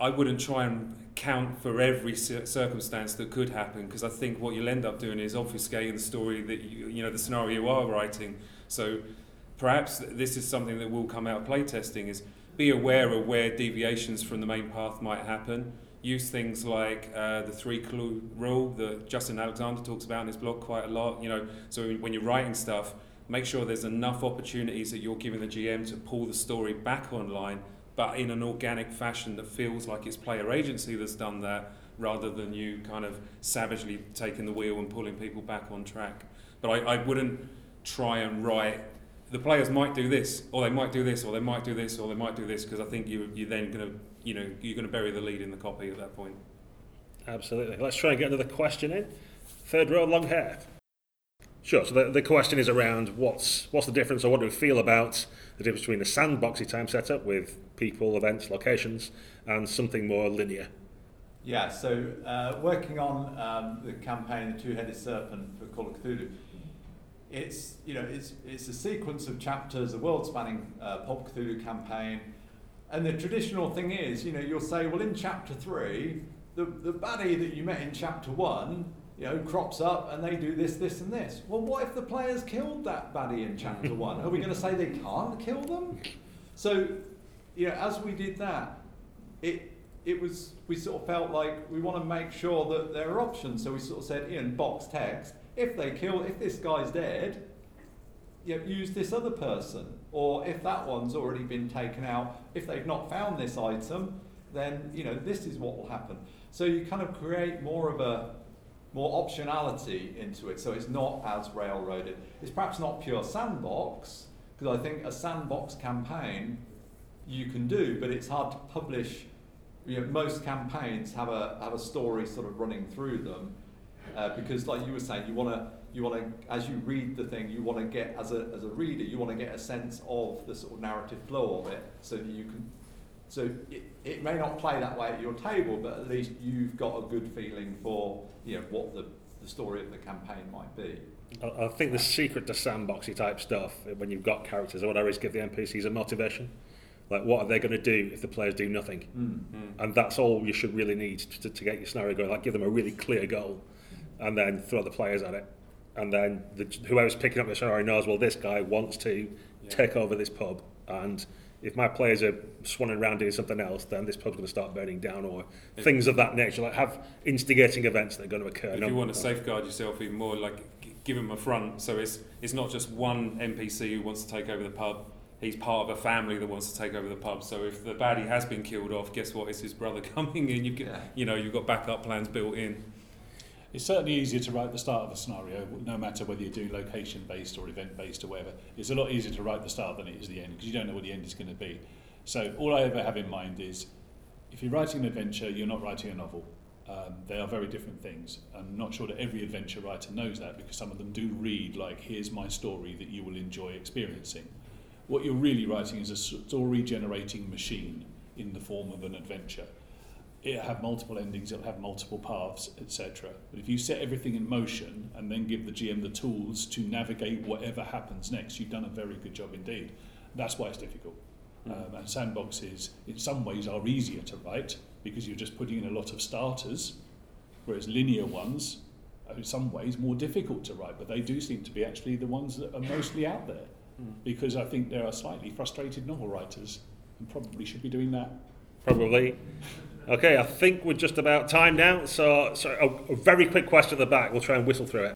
I wouldn't try and count for every circumstance that could happen because I think what you'll end up doing is obfuscating the story that you, you know the scenario you are writing. So perhaps this is something that will come out of playtesting is be aware of where deviations from the main path might happen. Use things like uh, the three clue rule that Justin Alexander talks about in his blog quite a lot. You know, so when you're writing stuff, make sure there's enough opportunities that you're giving the GM to pull the story back online, but in an organic fashion that feels like it's player agency that's done that, rather than you kind of savagely taking the wheel and pulling people back on track. But I, I wouldn't try and write the players might do this, or they might do this, or they might do this, or they might do this, because I think you, you're then going to, you know, you're going to bury the lead in the copy at that point. Absolutely. Let's try and get another question in. Third row, long hair. Sure. So the, the question is around what's what's the difference, or what do we feel about the difference between a sandboxy time setup with people, events, locations, and something more linear. Yeah, so uh, working on um, the campaign, The Two-Headed Serpent for Call of Cthulhu, it's, you know, it's, it's a sequence of chapters, a world-spanning uh, Pulp Cthulhu campaign, and the traditional thing is, you know, you'll say, well, in chapter three, the, the baddie that you met in chapter one, you know, crops up and they do this, this, and this. Well, what if the players killed that baddie in chapter one? Are we going to say they can't kill them? So, you know, as we did that, it it was we sort of felt like we want to make sure that there are options. So we sort of said in box text, if they kill, if this guy's dead, you know, use this other person. Or if that one's already been taken out, if they've not found this item, then you know this is what will happen. So you kind of create more of a more optionality into it. So it's not as railroaded. It's perhaps not pure sandbox because I think a sandbox campaign you can do, but it's hard to publish. You know, most campaigns have a have a story sort of running through them, uh, because like you were saying, you want to you want to as you read the thing, you want to get as a as a reader, you want to get a sense of the sort of narrative flow of it, so that you can. So it, it may not play that way at your table, but at least you've got a good feeling for you know what the, the story of the campaign might be. I, I think the secret to sandboxy type stuff, when you've got characters or whatever, is give the NPCs a motivation. Like, what are they going to do if the players do nothing? Mm. And that's all you should really need to, to get your scenario going. Like, give them a really clear goal, and then throw the players at it. And then the, whoever's picking up the scenario knows, well, this guy wants to Yeah. take over this pub, and if my players are swanning around doing something else, then this pub's going to start burning down, or If- things of that nature. Like, have instigating events that are going to occur. If you want to safeguard yourself even more, like give him a front. So it's it's not just one NPC who wants to take over the pub. He's part of a family that wants to take over the pub. So if the baddie has been killed off, guess what? It's his brother coming in. You get, Yeah. you know, you've got backup plans built in. It's certainly easier to write the start of a scenario, no matter whether you're doing location based or event based or whatever. It's a lot easier to write the start than it is the end because you don't know what the end is going to be. So all I ever have in mind is if you're writing an adventure, you're not writing a novel. Um, they are very different things. I'm not sure that every adventure writer knows that because some of them do read like, here's my story that you will enjoy experiencing. What you're really writing is a story generating machine in the form of an adventure. It'll have multiple endings, it'll have multiple paths, etc. But if you set everything in motion and then give the GM the tools to navigate whatever happens next, you've done a very good job indeed. That's why it's difficult. Um, and sandboxes, in some ways, are easier to write because you're just putting in a lot of starters, whereas linear ones are in some ways more difficult to write, but they do seem to be actually the ones that are mostly out there because I think there are slightly frustrated novel writers and probably should be doing that. Probably. Okay, I think we're just about time now. So, so a, a very quick question at the back. We'll try and whistle through it.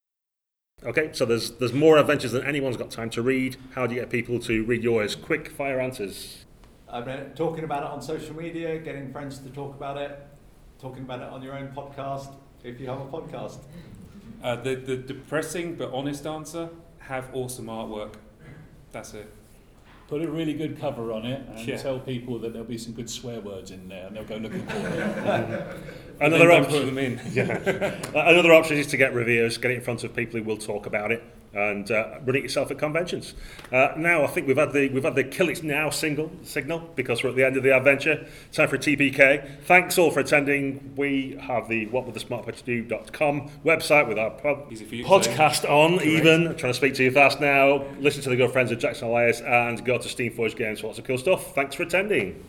Okay, so there's there's more adventures than anyone's got time to read. How do you get people to read yours? Quick fire answers. I've been talking about it on social media, getting friends to talk about it, talking about it on your own podcast if you have a podcast. Uh, the the depressing but honest answer: have awesome artwork. That's it. Put a really good cover on it and Yeah. tell people that there'll be some good swear words in there and they'll go looking for it. Another put option. them in. yeah. Another option is to get reviews, get it in front of people who will talk about it, and uh, run it yourself at conventions. Uh, now, I think we've had the we've had the kill it now single signal because we're at the end of the adventure. Time for TPK. Thanks all for attending. We have the whatwouldthesmartpartydo.com website with our pod- Easy for you to say. podcast on. Even trying to speak to you fast now. Listen to the good friends of Jackson Elias and go to Steamforged Games for lots of cool stuff. Thanks for attending.